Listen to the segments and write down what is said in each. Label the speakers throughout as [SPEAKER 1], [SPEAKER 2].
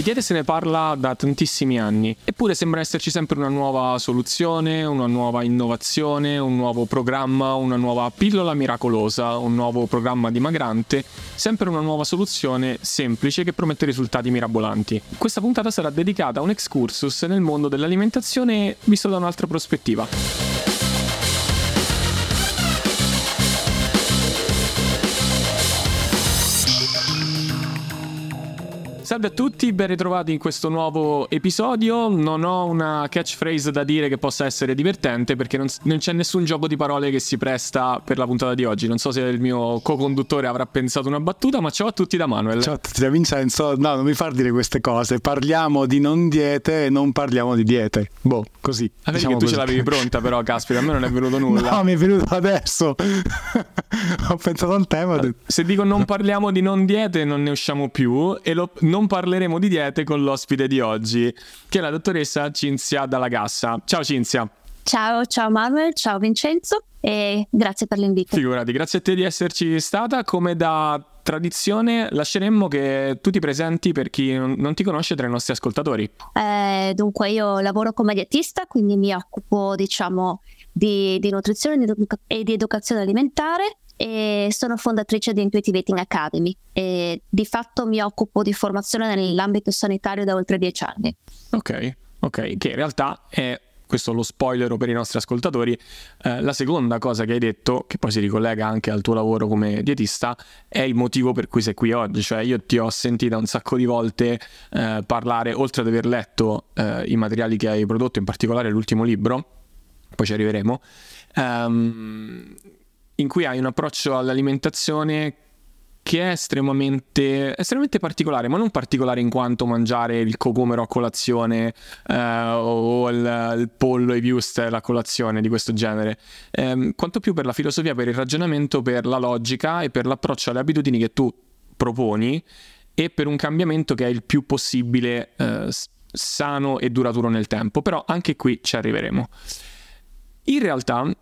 [SPEAKER 1] Di diete se ne parla da tantissimi anni, eppure sembra esserci sempre una nuova soluzione, una nuova innovazione, un nuovo programma, una nuova pillola miracolosa, un nuovo programma dimagrante, sempre una nuova soluzione semplice che promette risultati mirabolanti. Questa puntata sarà dedicata a un excursus nel mondo dell'alimentazione visto da un'altra prospettiva. Salve a tutti, ben ritrovati in questo nuovo episodio. Non ho una catchphrase da dire che possa essere divertente perché non, non, c'è nessun gioco di parole che si presta per la puntata di oggi. Non so se il mio co-conduttore avrà pensato una battuta, ma ciao a tutti da Manuel.
[SPEAKER 2] Ciao a tutti da Vincenzo. No, non mi far dire queste cose. Parliamo di non diete e non parliamo di diete. Boh, così.
[SPEAKER 1] Ah, diciamo tu così. ce l'avevi pronta però, caspita, a me non è venuto nulla.
[SPEAKER 2] No, mi è venuto adesso. ho pensato al tema.
[SPEAKER 1] Se dico non parliamo di non diete non ne usciamo più e lo, non non parleremo di diete con l'ospite di oggi, che è la dottoressa Cinzia Dalla Gassa. Ciao Cinzia.
[SPEAKER 3] Ciao, ciao Manuel, ciao Vincenzo e grazie per l'invito.
[SPEAKER 1] Figurati, grazie a te di esserci stata. Come da tradizione lasceremmo che tu ti presenti per chi non ti conosce tra i nostri ascoltatori.
[SPEAKER 3] Eh, dunque io lavoro come dietista, quindi mi occupo diciamo di, di nutrizione e di educazione alimentare e sono fondatrice di Intuitive Eating Academy e di fatto mi occupo di formazione nell'ambito sanitario da oltre dieci anni.
[SPEAKER 1] Ok, ok, che in realtà è questo lo spoiler per i nostri ascoltatori, eh, la seconda cosa che hai detto, che poi si ricollega anche al tuo lavoro come dietista, è il motivo per cui sei qui oggi, cioè io ti ho sentita un sacco di volte eh, parlare, oltre ad aver letto eh, i materiali che hai prodotto, in particolare l'ultimo libro, poi ci arriveremo, um, in cui hai un approccio all'alimentazione che è estremamente, estremamente, particolare, ma non particolare in quanto mangiare il cocomero a colazione eh, o il, il, pollo e wuster a colazione di questo genere, eh, quanto più per la filosofia, per il ragionamento, per la logica e per l'approccio alle abitudini che tu proponi e per un cambiamento che è il più possibile eh, sano e duraturo nel tempo. Però anche qui ci arriveremo. In realtà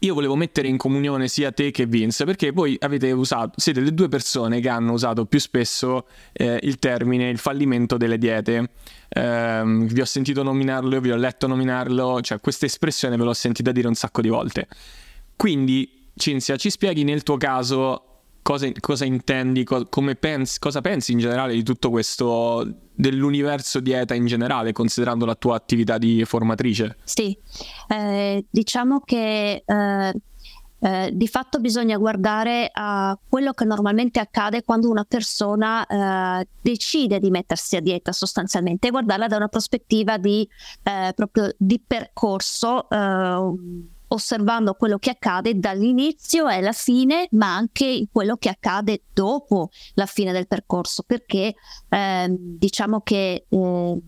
[SPEAKER 1] io volevo mettere in comunione sia te che Vince perché voi usato, siete le due persone che hanno usato più spesso eh, il termine il fallimento delle diete. Eh, vi ho sentito nominarlo, vi ho letto nominarlo, cioè questa espressione ve l'ho sentita dire un sacco di volte. Quindi, Cinzia, ci spieghi nel tuo caso cosa, cosa intendi, co- pensi, cosa pensi in generale di tutto questo, dell'universo dieta in generale, considerando la tua attività di formatrice?
[SPEAKER 3] Sì, eh, diciamo che... Eh... Eh, di fatto bisogna guardare a quello che normalmente accade quando una persona eh, decide di mettersi a dieta sostanzialmente e guardarla da una prospettiva di, eh, proprio di percorso eh, osservando quello che accade dall'inizio e alla fine, ma anche quello che accade dopo la fine del percorso, perché ehm, diciamo che eh,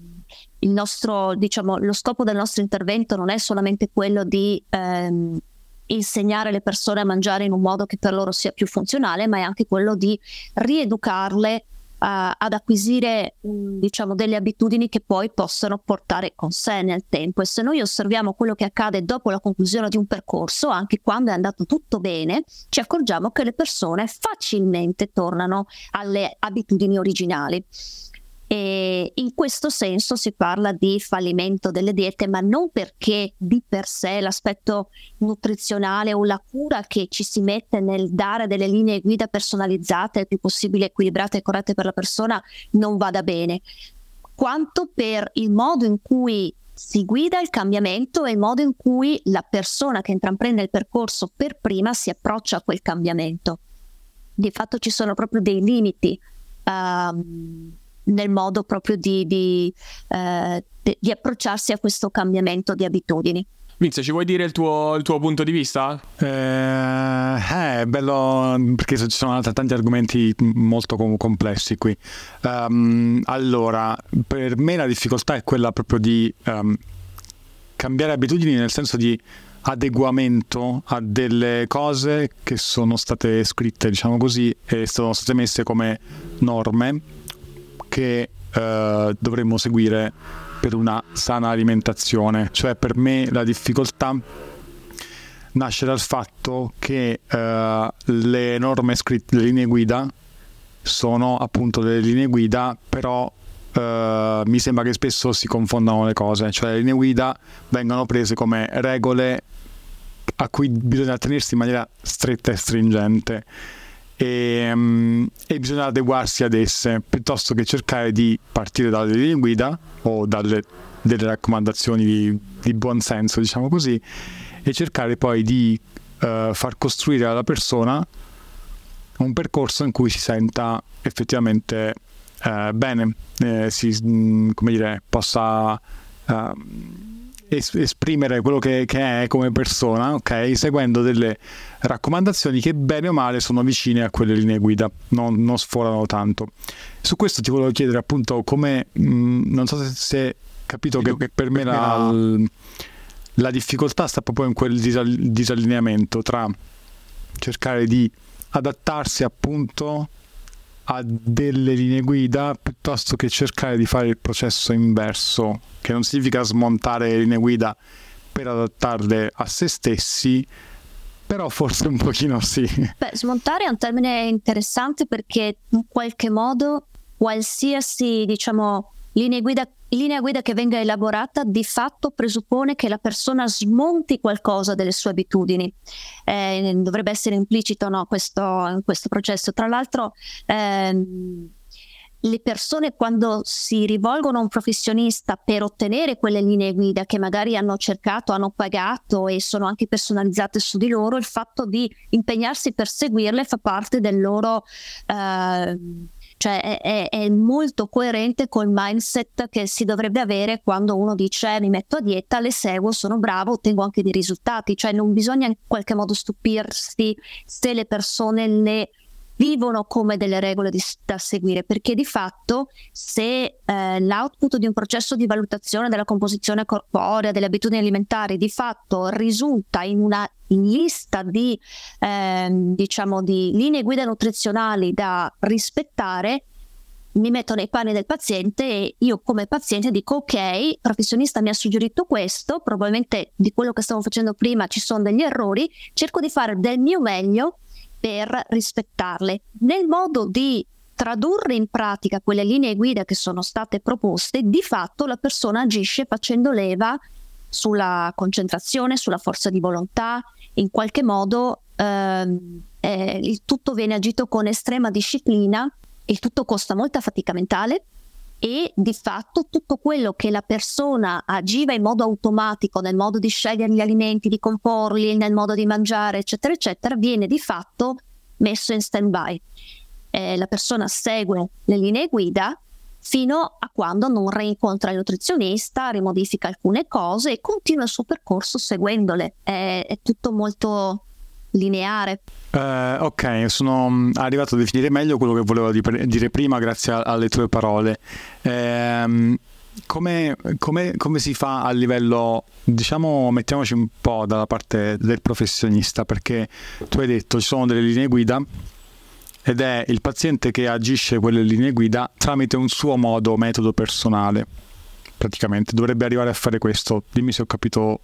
[SPEAKER 3] il nostro, diciamo, lo scopo del nostro intervento non è solamente quello di ehm, insegnare le persone a mangiare in un modo che per loro sia più funzionale, ma è anche quello di rieducarle uh, ad acquisire um, diciamo delle abitudini che poi possono portare con sé nel tempo. E se noi osserviamo quello che accade dopo la conclusione di un percorso anche quando è andato tutto bene ci accorgiamo che le persone facilmente tornano alle abitudini originali e in questo senso si parla di fallimento delle diete, ma non perché di per sé l'aspetto nutrizionale o la cura che ci si mette nel dare delle linee guida personalizzate, il più possibile equilibrate e corrette per la persona, non vada bene, quanto per il modo in cui si guida il cambiamento e il modo in cui la persona che intraprende il percorso per prima si approccia a quel cambiamento. Di fatto ci sono proprio dei limiti. Um, nel modo proprio di, di, eh, di, approcciarsi a questo cambiamento di abitudini.
[SPEAKER 1] Vince, ci vuoi dire il tuo, il tuo punto di vista?
[SPEAKER 2] Eh, è bello perché ci sono tanti argomenti molto complessi qui. Um, allora, per me la difficoltà è quella proprio di um, cambiare abitudini nel senso di adeguamento a delle cose che sono state scritte, diciamo così, e sono state messe come norme che eh, dovremmo seguire per una sana alimentazione. Cioè per me la difficoltà nasce dal fatto che eh, le norme scritte, le linee guida, sono appunto delle linee guida, però uh, mi sembra che spesso si confondano le cose, cioè le linee guida vengono prese come regole a cui bisogna tenersi in maniera stretta e stringente e, um, e, bisogna adeguarsi ad esse piuttosto che cercare di partire dalle linee guida o dalle delle raccomandazioni di, di buon senso, diciamo così, e cercare poi di uh, far costruire alla persona un percorso in cui si senta effettivamente uh, bene, eh, si, mh, come dire, possa uh, esprimere quello che, che, è come persona, ok? Seguendo delle raccomandazioni che bene o male sono vicine a quelle linee guida, non, non sforano tanto. Su questo ti volevo chiedere appunto come, mh, non so se, se capito che, che per me la, la, difficoltà sta proprio in quel disallineamento tra cercare di adattarsi appunto a delle linee guida piuttosto che cercare di fare il processo inverso, che non significa smontare le linee guida per adattarle a se stessi, però forse un pochino sì.
[SPEAKER 3] Beh, smontare è un termine interessante perché in qualche modo qualsiasi, diciamo, linea guida, linea guida che venga elaborata di fatto presuppone che la persona smonti qualcosa delle sue abitudini. Eh, dovrebbe essere implicito no, questo, questo, processo. Tra l'altro, ehm, le persone quando si rivolgono a un professionista per ottenere quelle linee guida che magari hanno cercato, hanno pagato e sono anche personalizzate su di loro, il fatto di impegnarsi per seguirle fa parte del loro... Eh, cioè è, è, molto coerente col mindset che si dovrebbe avere quando uno dice mi metto a dieta, le seguo, sono bravo, ottengo anche dei risultati, cioè non bisogna in qualche modo stupirsi se le persone le vivono come delle regole di, da seguire, perché di fatto se eh, l'output di un processo di valutazione della composizione corporea, delle abitudini alimentari, di fatto risulta in una in lista di, eh, diciamo, di linee guida nutrizionali da rispettare, mi metto nei panni del paziente e io come paziente dico ok, il professionista mi ha suggerito questo, probabilmente di quello che stavo facendo prima ci sono degli errori, cerco di fare del mio meglio per rispettarle. Nel modo di tradurre in pratica quelle linee guida che sono state proposte, di fatto la persona agisce facendo leva sulla concentrazione, sulla forza di volontà, in qualche modo ehm, eh, il tutto viene agito con estrema disciplina, il tutto costa molta fatica mentale e di fatto tutto quello che la persona agiva in modo automatico nel modo di scegliere gli alimenti, di comporli, nel modo di mangiare, eccetera, eccetera, viene di fatto messo in stand-by. Eh, la persona segue le linee guida fino a quando non rincontra il nutrizionista, rimodifica alcune cose e continua il suo percorso seguendole. È, è tutto molto lineare.
[SPEAKER 2] Uh, ok, sono mm, arrivato a definire meglio quello che volevo dire prima grazie alle tue parole. Eh, come, come, come, si fa a livello, diciamo, mettiamoci un po' dalla parte del professionista, perché tu hai detto ci sono delle linee guida ed è il paziente che agisce quelle linee guida tramite un suo modo, metodo personale. Praticamente dovrebbe arrivare a fare questo. Dimmi se ho capito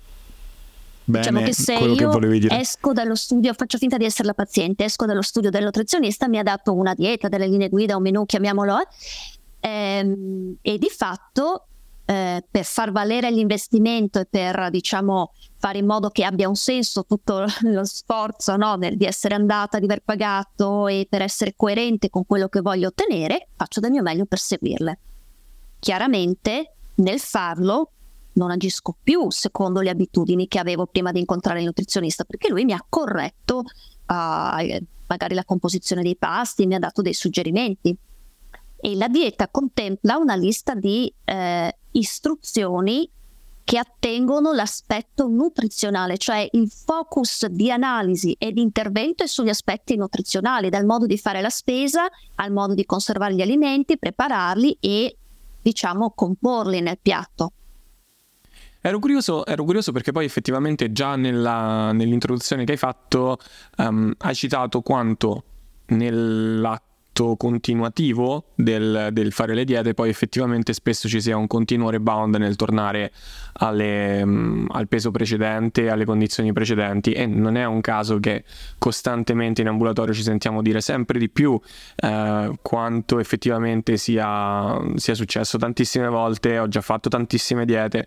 [SPEAKER 2] Bene,
[SPEAKER 3] diciamo che se io che esco dallo studio, faccio finta di essere la paziente, esco dallo studio del nutrizionista, mi ha dato una dieta, delle linee guida, un menù, chiamiamolo, ehm, e di fatto eh, per far valere l'investimento e per diciamo fare in modo che abbia un senso tutto lo sforzo no, di essere andata, di aver pagato e per essere coerente con quello che voglio ottenere, faccio del mio meglio per seguirle. Chiaramente nel farlo non agisco più secondo le abitudini che avevo prima di incontrare il nutrizionista, perché lui mi ha corretto uh, magari la composizione dei pasti, mi ha dato dei suggerimenti. E la dieta contempla una lista di eh, istruzioni che attengono l'aspetto nutrizionale, cioè il focus di analisi e di intervento è sugli aspetti nutrizionali, dal modo di fare la spesa al modo di conservare gli alimenti, prepararli e diciamo comporli nel piatto.
[SPEAKER 1] Ero curioso, ero curioso, perché poi effettivamente già nella, nell'introduzione che hai fatto um, hai citato quanto nella atto continuativo del, del, fare le diete, poi effettivamente spesso ci sia un continuo rebound nel tornare alle, um, al peso precedente, alle condizioni precedenti. E non è un caso che costantemente in ambulatorio ci sentiamo dire sempre di più eh, quanto effettivamente sia, sia successo tantissime volte, ho già fatto tantissime diete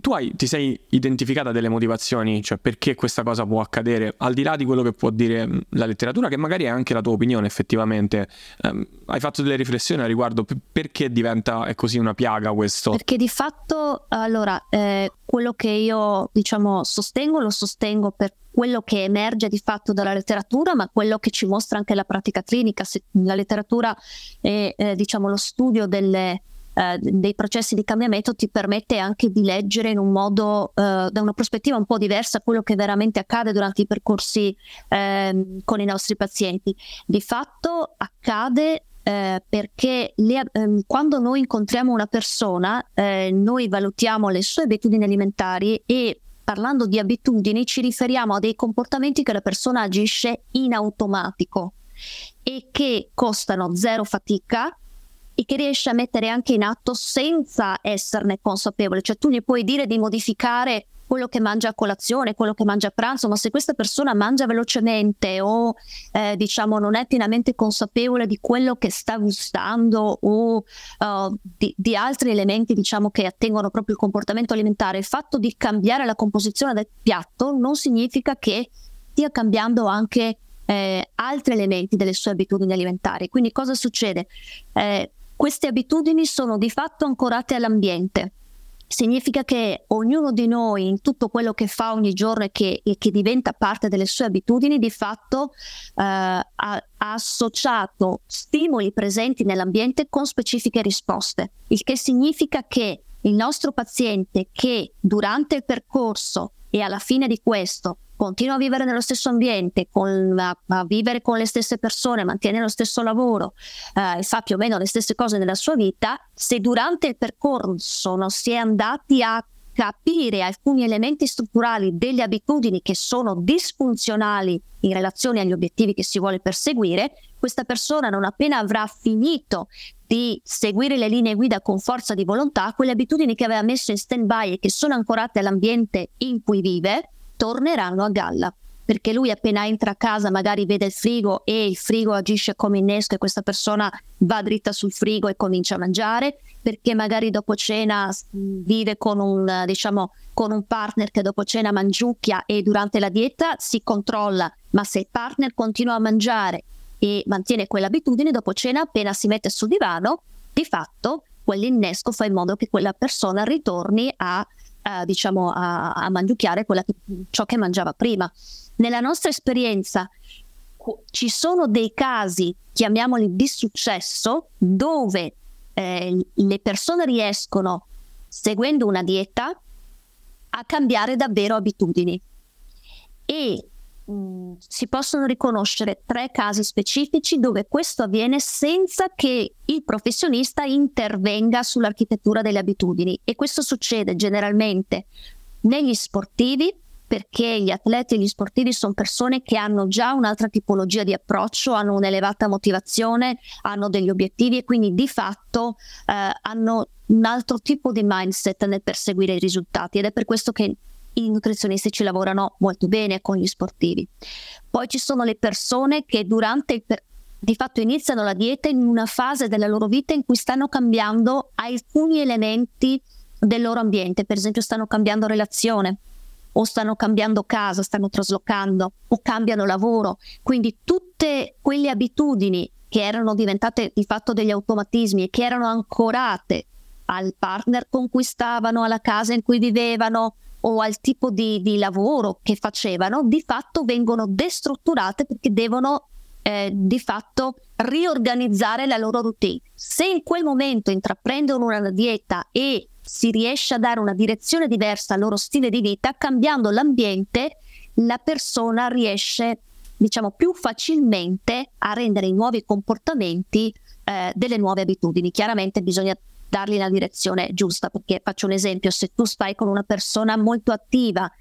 [SPEAKER 1] tu hai, ti sei identificata delle motivazioni, cioè perché questa cosa può accadere, al di là di quello che può dire la letteratura, che magari è anche la tua opinione effettivamente. Um, hai fatto delle riflessioni a riguardo perché diventa è così una piaga questo?
[SPEAKER 3] Perché di fatto, allora, eh, quello che io diciamo sostengo, lo sostengo per quello che emerge di fatto dalla letteratura, ma quello che ci mostra anche la pratica clinica. La letteratura è eh, diciamo lo studio delle eh, dei processi di cambiamento ti permette anche di leggere in un modo, eh, da una prospettiva un po' diversa, quello che veramente accade durante i percorsi eh, con i nostri pazienti. Di fatto accade eh, perché le, ehm, quando noi incontriamo una persona, eh, noi valutiamo le sue abitudini alimentari e parlando di abitudini ci riferiamo a dei comportamenti che la persona agisce in automatico e che costano zero fatica e che riesce a mettere anche in atto senza esserne consapevole. Cioè tu gli puoi dire di modificare quello che mangia a colazione, quello che mangia a pranzo, ma se questa persona mangia velocemente o eh, diciamo non è pienamente consapevole di quello che sta gustando o uh, di, di, altri elementi diciamo che attengono proprio il comportamento alimentare, il fatto di cambiare la composizione del piatto non significa che stia cambiando anche eh, altri elementi delle sue abitudini alimentari. Quindi cosa succede? Eh, queste abitudini sono di fatto ancorate all'ambiente. Significa che ognuno di noi in tutto quello che fa ogni giorno e che, e che diventa parte delle sue abitudini, di fatto eh, ha, ha associato stimoli presenti nell'ambiente con specifiche risposte, il che significa che il nostro paziente che durante il percorso e alla fine di questo continua a vivere nello stesso ambiente, con, a, a, vivere con le stesse persone, mantiene lo stesso lavoro eh, e fa più o meno le stesse cose nella sua vita, se durante il percorso non si è andati a capire alcuni elementi strutturali delle abitudini che sono disfunzionali in relazione agli obiettivi che si vuole perseguire, questa persona non appena avrà finito di seguire le linee guida con forza di volontà, quelle abitudini che aveva messo in stand-by e che sono ancorate all'ambiente in cui vive, torneranno a galla. Perché lui appena entra a casa magari vede il frigo e il frigo agisce come innesco e questa persona va dritta sul frigo e comincia a mangiare, perché magari dopo cena vive con un, diciamo, con un partner che dopo cena mangiucchia e durante la dieta si controlla, ma se il partner continua a mangiare e mantiene quell'abitudine, dopo cena appena si mette sul divano, di fatto quell'innesco fa in modo che quella persona ritorni a eh, diciamo a, a mangiucchiare che, ciò che mangiava prima. Nella nostra esperienza ci sono dei casi, chiamiamoli di successo, dove eh, le persone riescono, seguendo una dieta, a cambiare davvero abitudini. E Mm, si possono riconoscere tre casi specifici dove questo avviene senza che il professionista intervenga sull'architettura delle abitudini. E questo succede generalmente negli sportivi perché gli atleti e gli sportivi sono persone che hanno già un'altra tipologia di approccio, hanno un'elevata motivazione, hanno degli obiettivi e quindi di fatto eh, hanno un altro tipo di mindset nel perseguire i risultati. Ed è per questo che i nutrizionisti ci lavorano molto bene con gli sportivi. Poi ci sono le persone che durante il per- di fatto iniziano la dieta in una fase della loro vita in cui stanno cambiando alcuni elementi del loro ambiente, per esempio stanno cambiando relazione o stanno cambiando casa, stanno traslocando o cambiano lavoro. Quindi tutte quelle abitudini che erano diventate di fatto degli automatismi e che erano ancorate al partner con cui stavano, alla casa in cui vivevano, o al tipo di, di lavoro che facevano, di fatto vengono destrutturate perché devono eh, di fatto riorganizzare la loro routine. Se in quel momento intraprendono una dieta e si riesce a dare una direzione diversa al loro stile di vita, cambiando l'ambiente, la persona riesce, diciamo, più facilmente a rendere i nuovi comportamenti eh, delle nuove abitudini. Chiaramente bisogna dargli la direzione giusta, perché faccio un esempio, se tu stai con una persona molto attiva,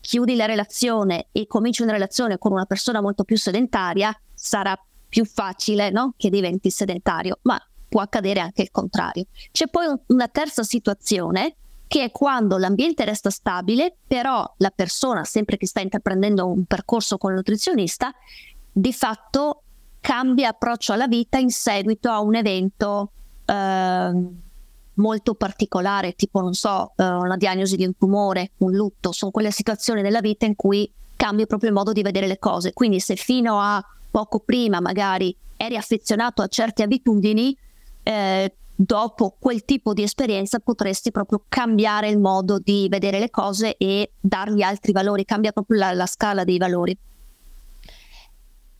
[SPEAKER 3] chiudi la relazione e cominci una relazione con una persona molto più sedentaria, sarà più facile no? che diventi sedentario, ma può accadere anche il contrario. C'è poi un, una terza situazione che è quando l'ambiente resta stabile, però la persona, sempre che sta intraprendendo un percorso con il nutrizionista, di fatto cambia approccio alla vita in seguito a un evento eh, molto particolare, tipo, non so, eh, una diagnosi di un tumore, un lutto, sono quelle situazioni della vita in cui cambia proprio il modo di vedere le cose. Quindi se fino a poco prima magari eri affezionato a certe abitudini, eh, dopo quel tipo di esperienza potresti proprio cambiare il modo di vedere le cose e dargli altri valori, cambia proprio la, la scala dei valori.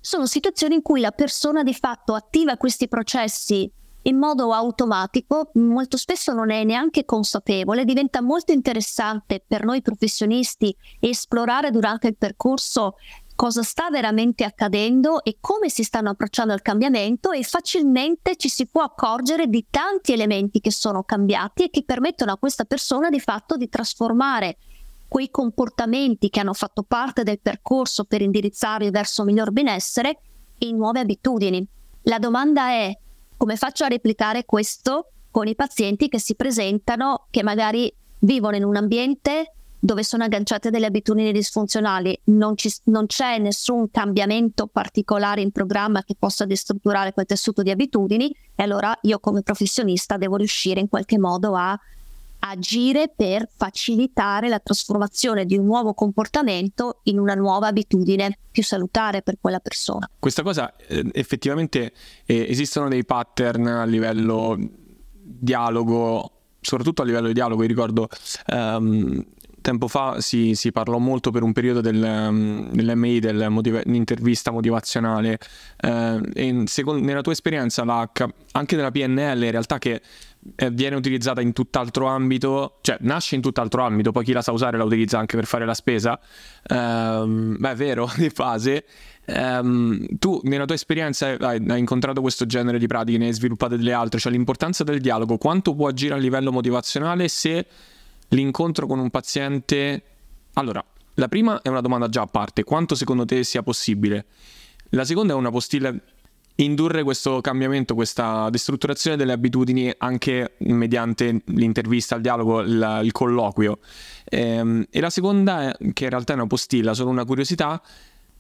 [SPEAKER 3] Sono situazioni in cui la persona di fatto attiva questi processi in modo automatico, molto spesso non è neanche consapevole, diventa molto interessante per noi professionisti esplorare durante il percorso cosa sta veramente accadendo e come si stanno approcciando al cambiamento e facilmente ci si può accorgere di tanti elementi che sono cambiati e che permettono a questa persona di fatto di trasformare quei comportamenti che hanno fatto parte del percorso per indirizzarli verso miglior benessere in nuove abitudini. La domanda è come faccio a replicare questo con i pazienti che si presentano, che magari vivono in un ambiente dove sono agganciate delle abitudini disfunzionali, non, ci, non, c'è nessun cambiamento particolare in programma che possa destrutturare quel tessuto di abitudini e allora io come professionista devo riuscire in qualche modo a agire per facilitare la trasformazione di un nuovo comportamento in una nuova abitudine più salutare per quella persona.
[SPEAKER 1] Questa cosa eh, effettivamente eh, esistono dei pattern a livello dialogo soprattutto a livello di dialogo, ricordo um, tempo fa si, si, parlò molto per un periodo del, um, dell'MI, dell'intervista motivazionale. Uh, e secondo, nella tua esperienza, la, anche della PNL, in realtà che viene utilizzata in tutt'altro ambito, cioè nasce in tutt'altro ambito, poi chi la sa usare la utilizza anche per fare la spesa. Um, beh, è vero, di fase. Um, tu nella tua esperienza hai, hai, incontrato questo genere di pratiche, ne hai sviluppate delle altre, cioè l'importanza del dialogo, quanto può agire a livello motivazionale se l'incontro con un paziente... Allora, la prima è una domanda già a parte, quanto secondo te sia possibile? La seconda è una postilla indurre questo cambiamento, questa destrutturazione delle abitudini anche mediante l'intervista, il dialogo, il, il colloquio. Ehm, e la seconda, è, che in realtà è una postilla, solo una curiosità,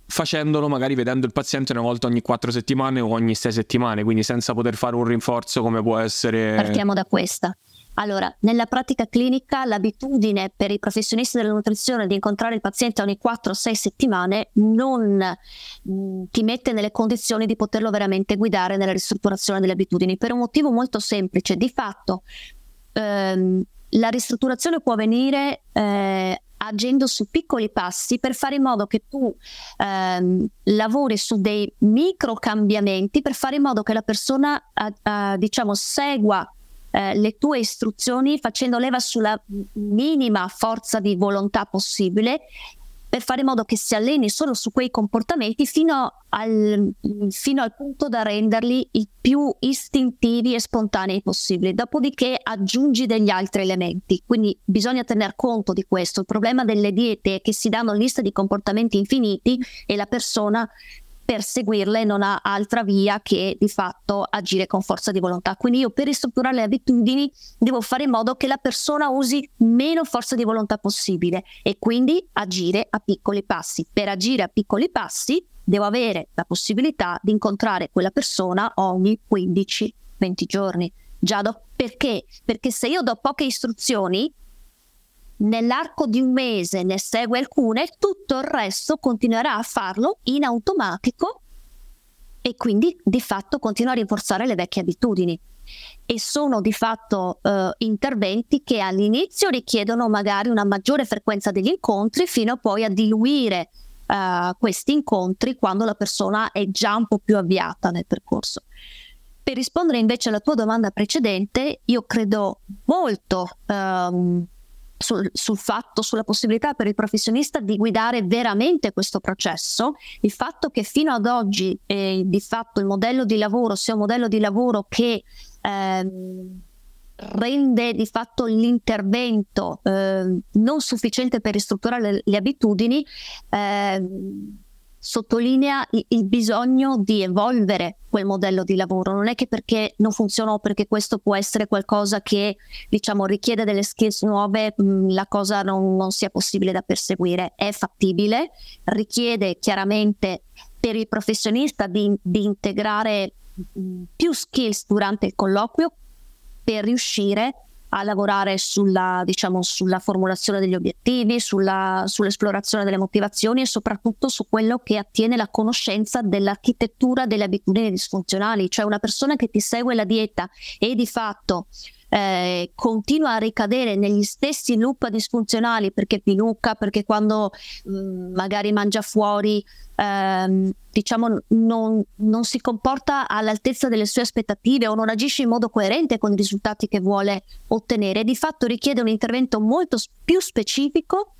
[SPEAKER 1] facendolo magari vedendo il paziente una volta ogni quattro settimane o ogni sei settimane, quindi senza poter fare un rinforzo come può essere...
[SPEAKER 3] Partiamo da questa. Allora, nella pratica clinica l'abitudine per i professionisti della nutrizione di incontrare il paziente ogni 4-6 settimane non mh, mm, ti mette nelle condizioni di poterlo veramente guidare nella ristrutturazione delle abitudini per un motivo molto semplice. Di fatto, ehm, la ristrutturazione può avvenire eh, agendo su piccoli passi per fare in modo che tu ehm, lavori su dei micro cambiamenti per fare in modo che la persona eh, eh, diciamo segua eh, le tue istruzioni facendo leva sulla minima forza di volontà possibile per fare in modo che si alleni solo su quei comportamenti fino al, fino al, punto da renderli i più istintivi e spontanei possibili. Dopodiché aggiungi degli altri elementi. Quindi bisogna tener conto di questo. Il problema delle diete è che si danno liste di comportamenti infiniti e la persona per seguirle non ha altra via che di fatto agire con forza di volontà. Quindi io per ristrutturare le abitudini devo fare in modo che la persona usi meno forza di volontà possibile e quindi agire a piccoli passi. Per agire a piccoli passi devo avere la possibilità di incontrare quella persona ogni 15-20 giorni. Già do- perché? Perché se io do poche istruzioni nell'arco di un mese ne segue alcune, tutto il resto continuerà a farlo in automatico e quindi di fatto continua a rinforzare le vecchie abitudini. E sono di fatto eh, interventi che all'inizio richiedono magari una maggiore frequenza degli incontri fino poi a diluire eh, questi incontri quando la persona è già un po' più avviata nel percorso. Per rispondere invece alla tua domanda precedente, io credo molto ehm, sul, sul, fatto, sulla possibilità per il professionista di guidare veramente questo processo, il fatto che fino ad oggi eh, di fatto il modello di lavoro sia un modello di lavoro che ehm, rende di fatto l'intervento eh, non sufficiente per ristrutturare le, le abitudini, eh, sottolinea il, bisogno di evolvere quel modello di lavoro. Non è che perché non funziona o perché questo può essere qualcosa che diciamo richiede delle skills nuove, mm, la cosa non, non sia possibile da perseguire. È fattibile, richiede chiaramente per il professionista di, di integrare mm, più skills durante il colloquio per riuscire a lavorare sulla, diciamo, sulla formulazione degli obiettivi, sulla, sull'esplorazione delle motivazioni e soprattutto su quello che attiene la conoscenza dell'architettura delle abitudini disfunzionali, cioè una persona che ti segue la dieta e di fatto eh, continua a ricadere negli stessi loop disfunzionali perché pilucca, perché quando mh, mm, magari mangia fuori ehm, diciamo non, non, si comporta all'altezza delle sue aspettative o non agisce in modo coerente con i risultati che vuole ottenere, di fatto richiede un intervento molto più specifico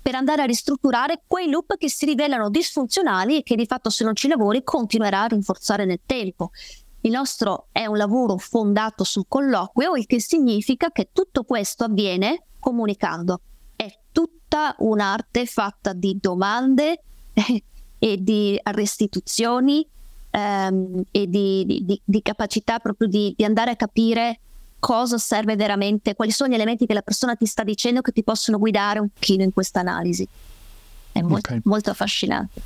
[SPEAKER 3] per andare a ristrutturare quei loop che si rivelano disfunzionali e che di fatto se non ci lavori continuerà a rinforzare nel tempo. Il nostro è un lavoro fondato sul colloquio, il che significa che tutto questo avviene comunicando. È tutta un'arte fatta di domande e di restituzioni ehm, e di, di, di, capacità proprio di, di andare a capire cosa serve veramente, quali sono gli elementi che la persona ti sta dicendo che ti possono guidare un pochino in questa analisi. È molto, okay. molto affascinante.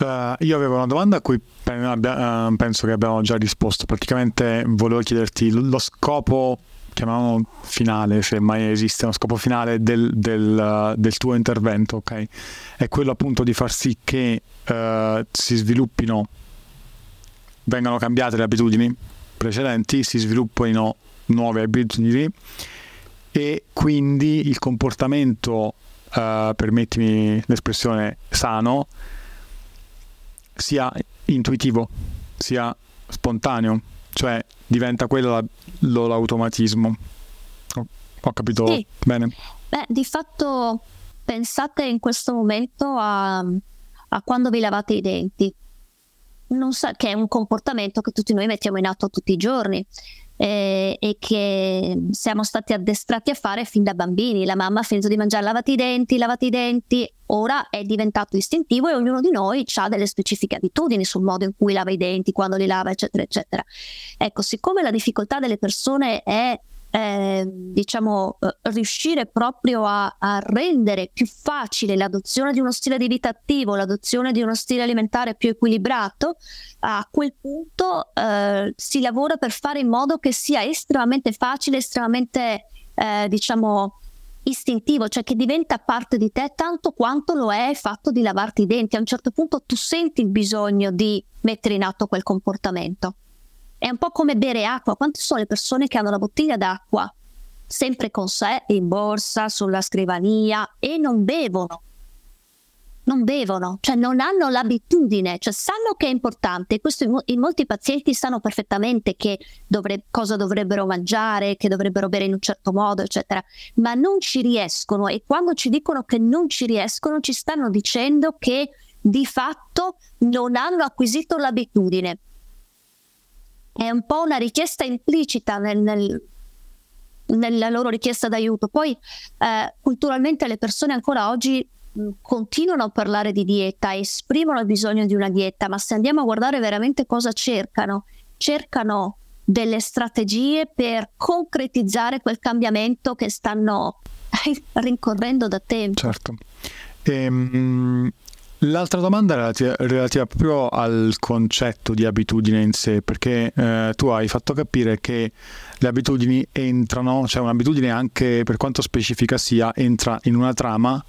[SPEAKER 2] Uh, io avevo una domanda a cui uh, penso che abbiamo già risposto. Praticamente volevo chiederti lo scopo, chiamiamolo finale, se mai esiste uno scopo finale del, del, uh, del tuo intervento, ok? È quello appunto di far sì che si sviluppino, vengano cambiate le abitudini precedenti, si sviluppino nuove abitudini e quindi il comportamento, permettimi l'espressione, sano sia intuitivo, sia spontaneo, cioè diventa quello l'automatismo. Ho, ho capito sì. bene?
[SPEAKER 3] Beh, di fatto pensate in questo momento a, a quando vi lavate i denti. Non so, che è un comportamento che tutti noi mettiamo in atto tutti i giorni eh, e che siamo stati addestrati a fare fin da bambini. La mamma ha finito di mangiare lavati i denti, lavati i denti, ora è diventato istintivo e ognuno di noi ha delle specifiche abitudini sul modo in cui lava i denti, quando li lava, eccetera, eccetera. Ecco, siccome la difficoltà delle persone è eh, diciamo, eh, riuscire proprio a, a, rendere più facile l'adozione di uno stile di vita attivo, l'adozione di uno stile alimentare più equilibrato, a quel punto eh, si lavora per fare in modo che sia estremamente facile, estremamente, eh, diciamo, istintivo, cioè che diventa parte di te tanto quanto lo è il fatto di lavarti i denti. A un certo punto tu senti il bisogno di mettere in atto quel comportamento. È un po' come bere acqua. Quante sono le persone che hanno la bottiglia d'acqua sempre con sé, in borsa, sulla scrivania e non bevono? Non bevono, cioè non hanno l'abitudine, cioè sanno che è importante. Questo in, in molti pazienti sanno perfettamente che dovre, cosa dovrebbero mangiare, che dovrebbero bere in un certo modo, eccetera, ma non ci riescono e quando ci dicono che non ci riescono ci stanno dicendo che di fatto non hanno acquisito l'abitudine è un po' una richiesta implicita nel, nel, nella loro richiesta d'aiuto. Poi eh, culturalmente le persone ancora oggi continuano a parlare di dieta, esprimono il bisogno di una dieta, ma se andiamo a guardare veramente cosa cercano, cercano delle strategie per concretizzare quel cambiamento che stanno rincorrendo da tempo.
[SPEAKER 2] Certo. Ehm, L'altra domanda è relativa, proprio al concetto di abitudine in sé, perché eh, tu hai fatto capire che le abitudini entrano, cioè un'abitudine anche per quanto specifica sia, entra in una trama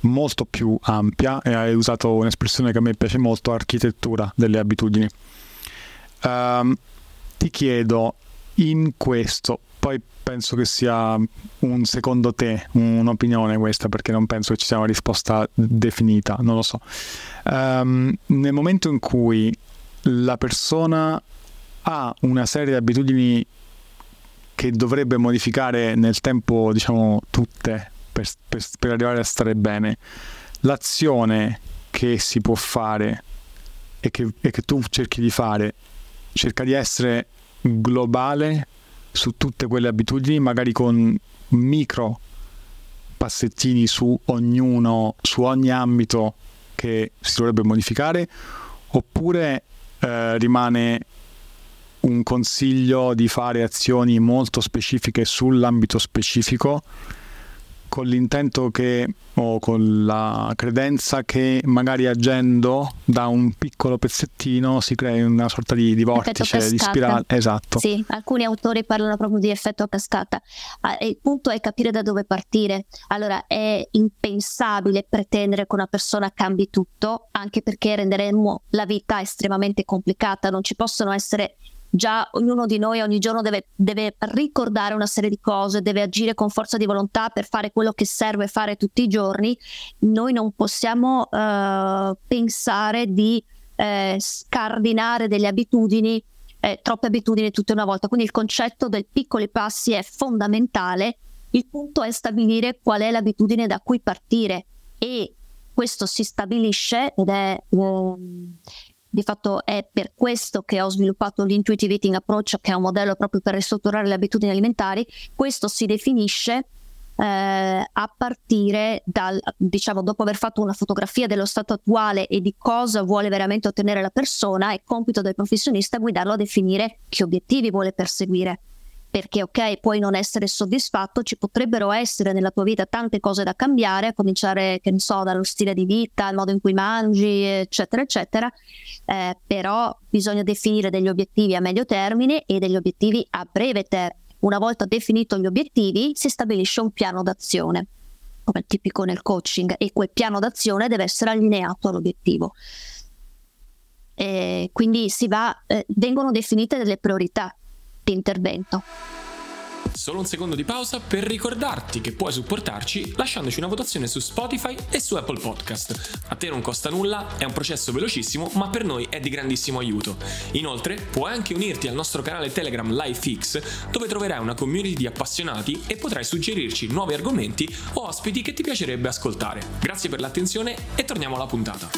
[SPEAKER 2] molto più ampia e hai usato un'espressione che a me piace molto, architettura delle abitudini. Um, ti chiedo in questo, poi penso che sia un secondo te, un'opinione questa, perché non penso che ci sia una risposta definita, non lo so. Um, nel momento in cui la persona ha una serie di abitudini che dovrebbe modificare nel tempo, diciamo, tutte per, per, per arrivare a stare bene, l'azione che si può fare e che, e che tu cerchi di fare cerca di essere globale su tutte quelle abitudini, magari con micro passettini su ognuno, su ogni ambito che si dovrebbe modificare oppure eh, rimane un consiglio di fare azioni molto specifiche sull'ambito specifico con l'intento che o con la credenza che magari agendo da un piccolo pezzettino si crei una sorta di, di vortice, di spirale. Esatto.
[SPEAKER 3] Sì, alcuni autori parlano proprio di effetto a cascata. Ah, il punto è capire da dove partire. Allora, è impensabile pretendere che una persona cambi tutto, anche perché renderemmo la vita estremamente complicata. Non ci possono essere già ognuno di noi ogni giorno deve, deve, ricordare una serie di cose, deve agire con forza di volontà per fare quello che serve fare tutti i giorni, noi non possiamo uh, pensare di eh, scardinare delle abitudini, eh, troppe abitudini tutte una volta. Quindi il concetto dei piccoli passi è fondamentale. Il punto è stabilire qual è l'abitudine da cui partire e questo si stabilisce ed è um, di fatto è per questo che ho sviluppato l'intuitive eating approach, che è un modello proprio per ristrutturare le abitudini alimentari. Questo si definisce eh, a partire dal, diciamo, dopo aver fatto una fotografia dello stato attuale e di cosa vuole veramente ottenere la persona, è compito del professionista guidarlo a definire che obiettivi vuole perseguire perché ok, puoi non essere soddisfatto, ci potrebbero essere nella tua vita tante cose da cambiare, a cominciare, che ne so, dallo stile di vita, il modo in cui mangi, eccetera, eccetera, eh, però bisogna definire degli obiettivi a medio termine e degli obiettivi a breve termine. Una volta definito gli obiettivi, si stabilisce un piano d'azione, come è tipico nel coaching, e quel piano d'azione deve essere allineato all'obiettivo. E quindi va, eh, vengono definite delle priorità di intervento.
[SPEAKER 4] Solo un secondo di pausa per ricordarti che puoi supportarci lasciandoci una votazione su Spotify e su Apple Podcast. A te non costa nulla, è un processo velocissimo, ma per noi è di grandissimo aiuto. Inoltre, puoi anche unirti al nostro canale Telegram LifeX, dove troverai una community di appassionati e potrai suggerirci nuovi argomenti o ospiti che ti piacerebbe ascoltare. Grazie per l'attenzione e torniamo alla puntata.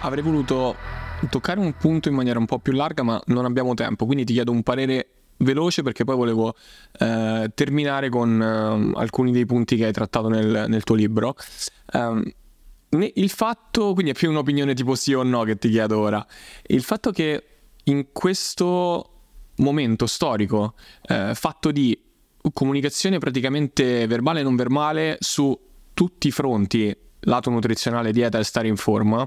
[SPEAKER 1] Avrei voluto toccare un punto in maniera un po' più larga, ma non abbiamo tempo, quindi ti chiedo un parere veloce perché poi volevo eh, terminare con eh, alcuni dei punti che hai trattato nel, nel tuo libro. Um, il fatto, quindi è più un'opinione tipo sì o no che ti chiedo ora, il fatto che in questo momento storico eh, fatto di comunicazione praticamente verbale e non verbale su tutti i fronti, lato nutrizionale, dieta e stare in forma,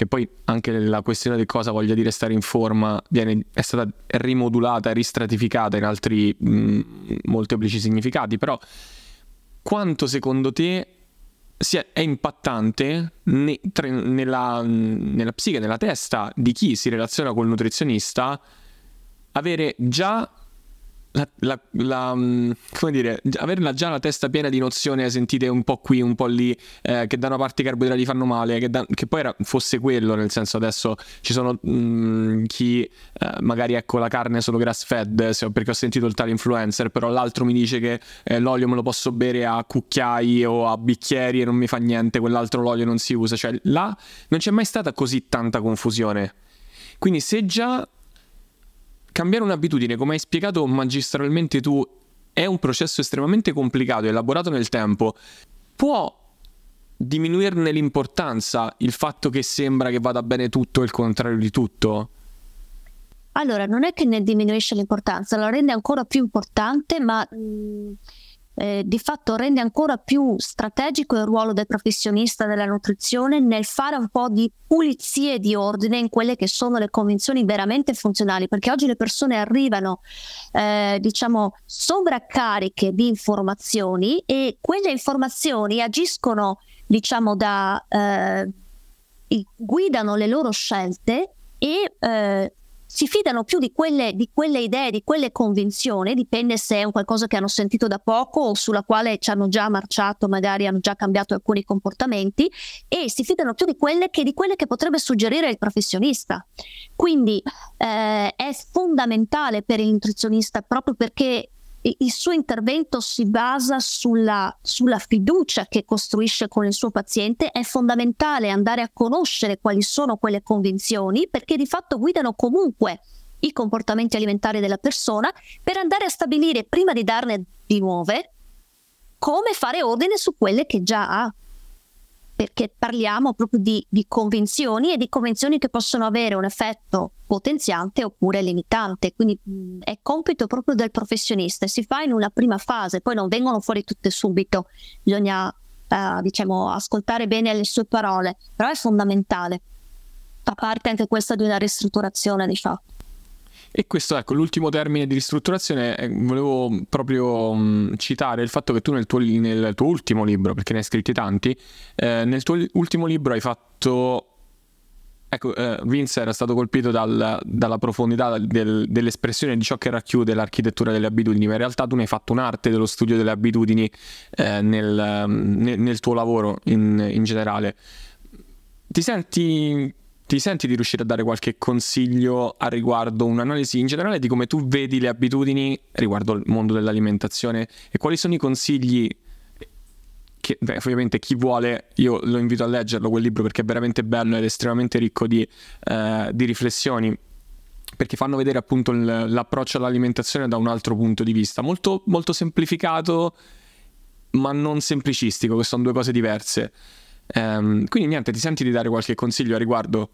[SPEAKER 1] che poi anche la questione di cosa voglia dire stare in forma viene, è stata rimodulata, ristratificata in altri mh, molteplici significati, però quanto secondo te è impattante ne, tre, nella, nella psiche, nella testa di chi si relaziona col nutrizionista avere già la, la, la, mm, come dire, avere già la testa piena di nozioni sentite un po' qui, un po' lì, eh, che da una parte i carboidrati fanno male, che, da, che poi era, fosse quello, nel senso adesso ci sono mh, mm, chi eh, magari ecco la carne solo grass fed, se, perché ho sentito il tale influencer, però l'altro mi dice che eh, l'olio me lo posso bere a cucchiai o a bicchieri e non mi fa niente, quell'altro l'olio non si usa, cioè là non c'è mai stata così tanta confusione. Quindi se già cambiare un'abitudine, come hai spiegato magistralmente tu, è un processo estremamente complicato, elaborato nel tempo, può diminuirne l'importanza il fatto che sembra che vada bene tutto e il contrario di tutto?
[SPEAKER 3] Allora, non è che ne diminuisce l'importanza, la rende ancora più importante, ma eh, di fatto rende ancora più strategico il ruolo del professionista della nutrizione nel fare un po' di pulizia e di ordine in quelle che sono le convinzioni veramente funzionali, perché oggi le persone arrivano, eh, diciamo, sovraccariche di informazioni e quelle informazioni agiscono, diciamo, da... Eh, guidano le loro scelte e eh, si fidano più di quelle, di quelle, idee, di quelle convinzioni, dipende se è un qualcosa che hanno sentito da poco o sulla quale ci hanno già marciato, magari hanno già cambiato alcuni comportamenti e si fidano più di quelle che, di quelle che potrebbe suggerire il professionista. Quindi eh, è fondamentale per il nutrizionista proprio perché il suo intervento si basa sulla, sulla, fiducia che costruisce con il suo paziente, è fondamentale andare a conoscere quali sono quelle convinzioni perché di fatto guidano comunque i comportamenti alimentari della persona per andare a stabilire prima di darne di nuove come fare ordine su quelle che già ha. Perché parliamo proprio di, di, convinzioni e di convinzioni che possono avere un effetto potenziante oppure limitante. Quindi mh, è compito proprio del professionista, si fa in una prima fase, poi non vengono fuori tutte subito, bisogna uh, diciamo, ascoltare bene le sue parole, però è fondamentale. Fa parte anche questa di una ristrutturazione di fatto.
[SPEAKER 1] E questo, ecco, l'ultimo termine di ristrutturazione, eh, volevo proprio mh, citare il fatto che tu nel tuo, nel tuo, ultimo libro, perché ne hai scritti tanti, eh, nel tuo ultimo libro hai fatto... Ecco, eh, Vince era stato colpito dal, dalla profondità del, dell'espressione di ciò che racchiude l'architettura delle abitudini, ma in realtà tu ne hai fatto un'arte dello studio delle abitudini eh, nel, nel, nel, tuo lavoro in, in generale. Ti senti ti senti di riuscire a dare qualche consiglio a riguardo, un'analisi in generale di come tu vedi le abitudini riguardo il mondo dell'alimentazione? E quali sono i consigli che beh, ovviamente chi vuole io lo invito a leggerlo quel libro perché è veramente bello ed estremamente ricco di, eh, di riflessioni perché fanno vedere appunto l'approccio all'alimentazione da un altro punto di vista molto, molto semplificato ma non semplicistico che sono due cose diverse um, quindi niente ti senti di dare qualche consiglio a riguardo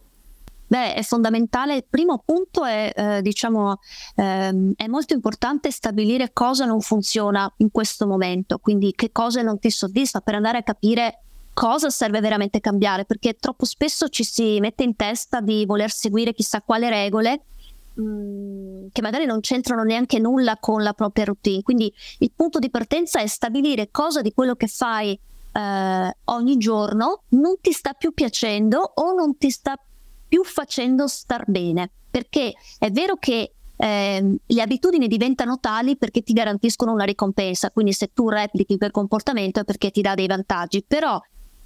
[SPEAKER 3] Beh, è fondamentale. Il primo punto è, eh, diciamo, ehm, è molto importante stabilire cosa non funziona in questo momento, quindi che cosa non ti soddisfa per andare a capire cosa serve veramente cambiare, perché troppo spesso ci si mette in testa di voler seguire chissà quale regole mm, che magari non c'entrano neanche nulla con la propria routine. Quindi il punto di partenza è stabilire cosa di quello che fai eh, ogni giorno non ti sta più piacendo o non ti sta più facendo star bene, perché è vero che eh, le abitudini diventano tali perché ti garantiscono una ricompensa, quindi se tu replichi quel comportamento è perché ti dà dei vantaggi, però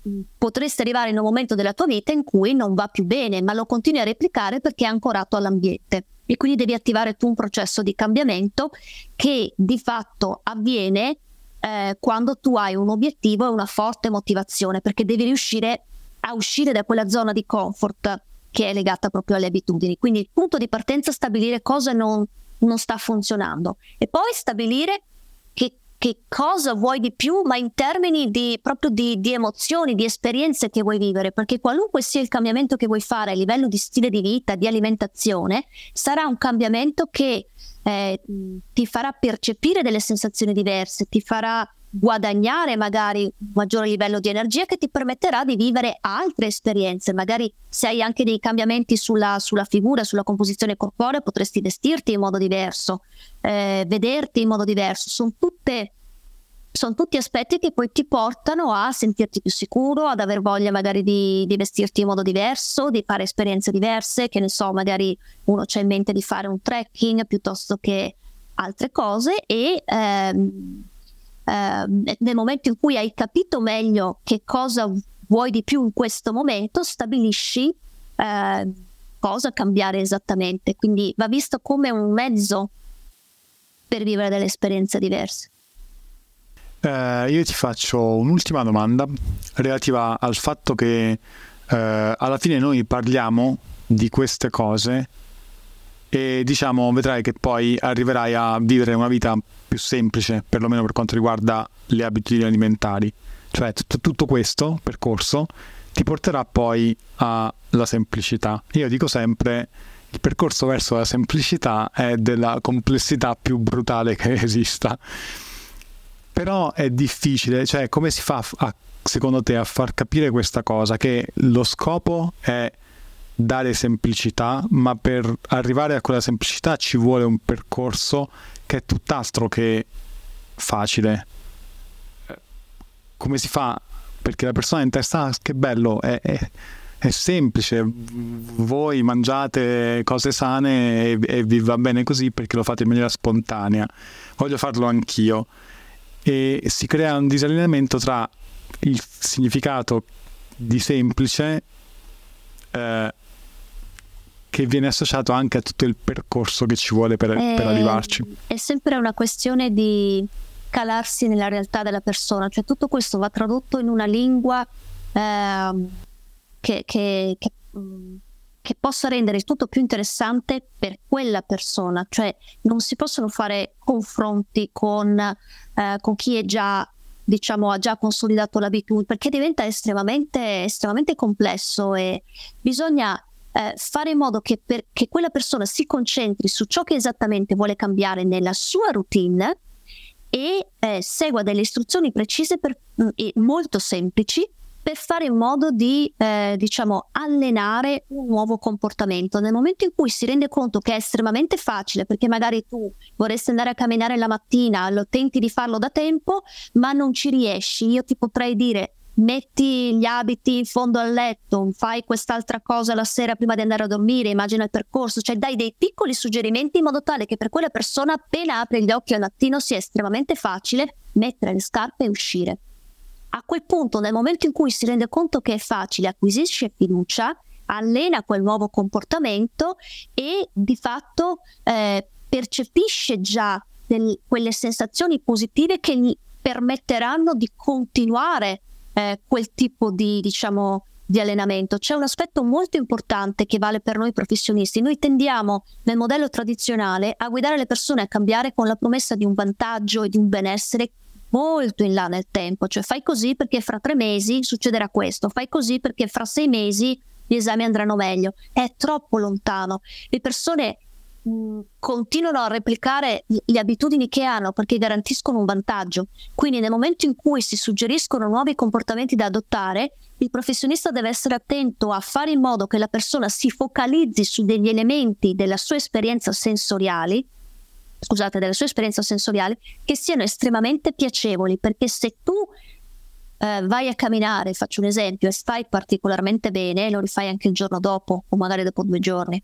[SPEAKER 3] mh, potresti arrivare in un momento della tua vita in cui non va più bene, ma lo continui a replicare perché è ancorato all'ambiente. E quindi devi attivare tu un processo di cambiamento che di fatto avviene eh, quando tu hai un obiettivo e una forte motivazione, perché devi riuscire a uscire da quella zona di comfort che è legata proprio alle abitudini. Quindi il punto di partenza è stabilire cosa non, non sta funzionando e poi stabilire che, che, cosa vuoi di più, ma in termini di, proprio di, di, emozioni, di esperienze che vuoi vivere, perché qualunque sia il cambiamento che vuoi fare a livello di stile di vita, di alimentazione, sarà un cambiamento che eh, ti farà percepire delle sensazioni diverse, ti farà guadagnare magari un maggiore livello di energia che ti permetterà di vivere altre esperienze. Magari se hai anche dei cambiamenti sulla, sulla figura, sulla composizione corporea, potresti vestirti in modo diverso, eh, vederti in modo diverso. Sono tutte sono tutti aspetti che poi ti portano a sentirti più sicuro, ad aver voglia magari di, di, vestirti in modo diverso, di fare esperienze diverse, che ne so, magari uno c'ha in mente di fare un trekking piuttosto che altre cose e ehm, eh, nel momento in cui hai capito meglio che cosa vuoi di più in questo momento, stabilisci eh, cosa cambiare esattamente. Quindi va visto come un mezzo per vivere delle esperienze diverse.
[SPEAKER 2] Eh, io ti faccio un'ultima domanda relativa al fatto che eh, alla fine noi parliamo di queste cose e diciamo vedrai che poi arriverai a vivere una vita più semplice, perlomeno per quanto riguarda le abitudini alimentari. Cioè tutto, tutto questo percorso ti porterà poi alla semplicità. Io dico sempre il percorso verso la semplicità è della complessità più brutale che esista. Però è difficile, cioè come si fa a, secondo te a far capire questa cosa? Che lo scopo è dare semplicità, ma per arrivare a quella semplicità ci vuole un percorso che è tutt'altro che facile. Come si fa? Perché la persona in testa, ah, che bello, è, è, è, semplice, voi mangiate cose sane e, e vi va bene così perché lo fate in maniera spontanea. Voglio farlo anch'io. E si crea un disallineamento tra il significato di semplice eh, che viene associato anche a tutto il percorso che ci vuole per, è, per arrivarci.
[SPEAKER 3] È sempre una questione di calarsi nella realtà della persona, cioè tutto questo va tradotto in una lingua eh, che, che, che, mm, che, possa rendere tutto più interessante per quella persona, cioè non si possono fare confronti con, eh, con chi è già diciamo ha già consolidato l'abitudine perché diventa estremamente, estremamente complesso e bisogna eh, fare in modo che, per, che quella persona si concentri su ciò che esattamente vuole cambiare nella sua routine e eh, segua delle istruzioni precise per, mm, e molto semplici per fare in modo di eh, diciamo allenare un nuovo comportamento nel momento in cui si rende conto che è estremamente facile perché magari tu vorresti andare a camminare la mattina lo tenti di farlo da tempo ma non ci riesci io ti potrei dire metti gli abiti in fondo al letto, fai quest'altra cosa la sera prima di andare a dormire, immagina il percorso, cioè dai dei piccoli suggerimenti in modo tale che per quella persona appena apre gli occhi al mattino sia estremamente facile mettere le scarpe e uscire. A quel punto, nel momento in cui si rende conto che è facile, acquisisce fiducia, allena quel nuovo comportamento e di fatto eh, percepisce già del, quelle sensazioni positive che gli permetteranno di continuare eh, quel tipo di, diciamo, di allenamento. C'è un aspetto molto importante che vale per noi professionisti. Noi tendiamo nel modello tradizionale a guidare le persone a cambiare con la promessa di un vantaggio e di un benessere molto in là nel tempo, cioè fai così perché fra tre mesi succederà questo, fai così perché fra sei mesi gli esami andranno meglio. È troppo lontano. Le persone continuano a replicare le abitudini che hanno perché garantiscono un vantaggio. Quindi nel momento in cui si suggeriscono nuovi comportamenti da adottare, il professionista deve essere attento a fare in modo che la persona si focalizzi su degli elementi della sua esperienza sensoriali, scusate, della sua esperienza sensoriale, che siano estremamente piacevoli, perché se tu eh, vai a camminare, faccio un esempio, e stai particolarmente bene, lo rifai anche il giorno dopo o magari dopo due giorni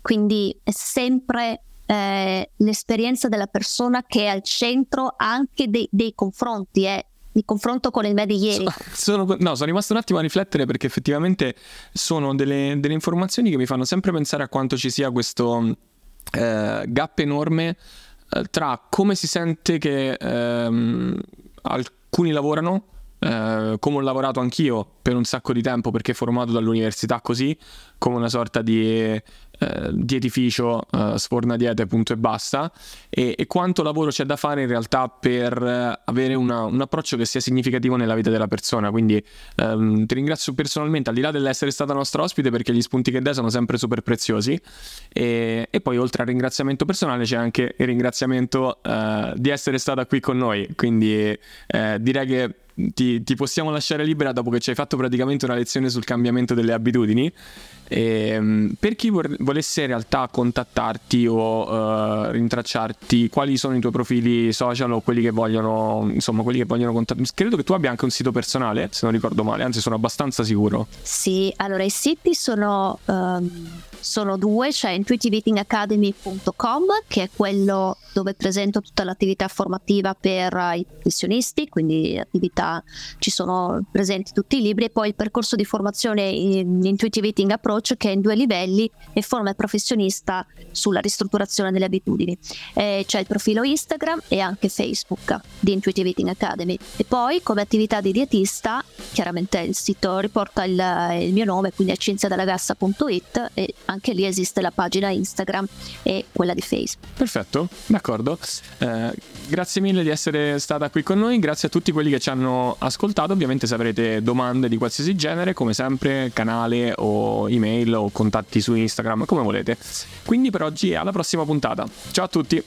[SPEAKER 3] quindi è sempre eh, l'esperienza della persona che è al centro anche dei, dei confronti. Eh il confronto con il me di ieri.
[SPEAKER 1] Sono, no, sono rimasto un attimo a riflettere perché effettivamente sono delle, delle informazioni che mi fanno sempre pensare a quanto ci sia questo eh, gap enorme eh, tra come si sente che ehm, alcuni lavorano eh, come ho lavorato anch'io per un sacco di tempo perché formato dall'università così, come una sorta di eh, dietificio, eh, sfornadiete punto e basta, e, e, quanto lavoro c'è da fare in realtà per eh, avere una, un approccio che sia significativo nella vita della persona. Quindi ehm, ti ringrazio personalmente, al di là dell'essere stata nostra ospite, perché gli spunti che dai sono sempre super preziosi. E, e poi oltre al ringraziamento personale c'è anche il ringraziamento eh, di essere stata qui con noi. Quindi eh, direi che ti, ti, possiamo lasciare libera dopo che ci hai fatto praticamente una lezione sul cambiamento delle abitudini. E, ehm, per chi volesse in realtà contattarti o uh, rintracciarti, quali sono i tuoi profili social o quelli che vogliono, insomma, quelli che vogliono contattarti? Credo che tu abbia anche un sito personale, se non ricordo male, anzi sono abbastanza sicuro.
[SPEAKER 3] Sì, allora i siti sono, um, sono due, cioè intuitiveeatingacademy.com che è quello dove presento tutta l'attività formativa per i professionisti, quindi attività, ci sono presenti tutti i libri e poi il percorso di formazione in Intuitive Eating Approach che è in due livelli e forma il professionista sulla ristrutturazione delle abitudini. Eh, c'è il profilo Instagram e anche Facebook di Intuitive Eating Academy e poi come attività di dietista chiaramente il sito riporta il, il mio nome quindi è e anche lì esiste la pagina Instagram e quella di Facebook.
[SPEAKER 1] Perfetto, d'accordo. Eh, grazie mille di essere stata qui con noi, grazie a tutti quelli che ci hanno ascoltato. Ovviamente se avrete domande di qualsiasi genere, come sempre, canale o email o contatti su Instagram, come volete. Quindi per oggi alla prossima puntata. Ciao a tutti!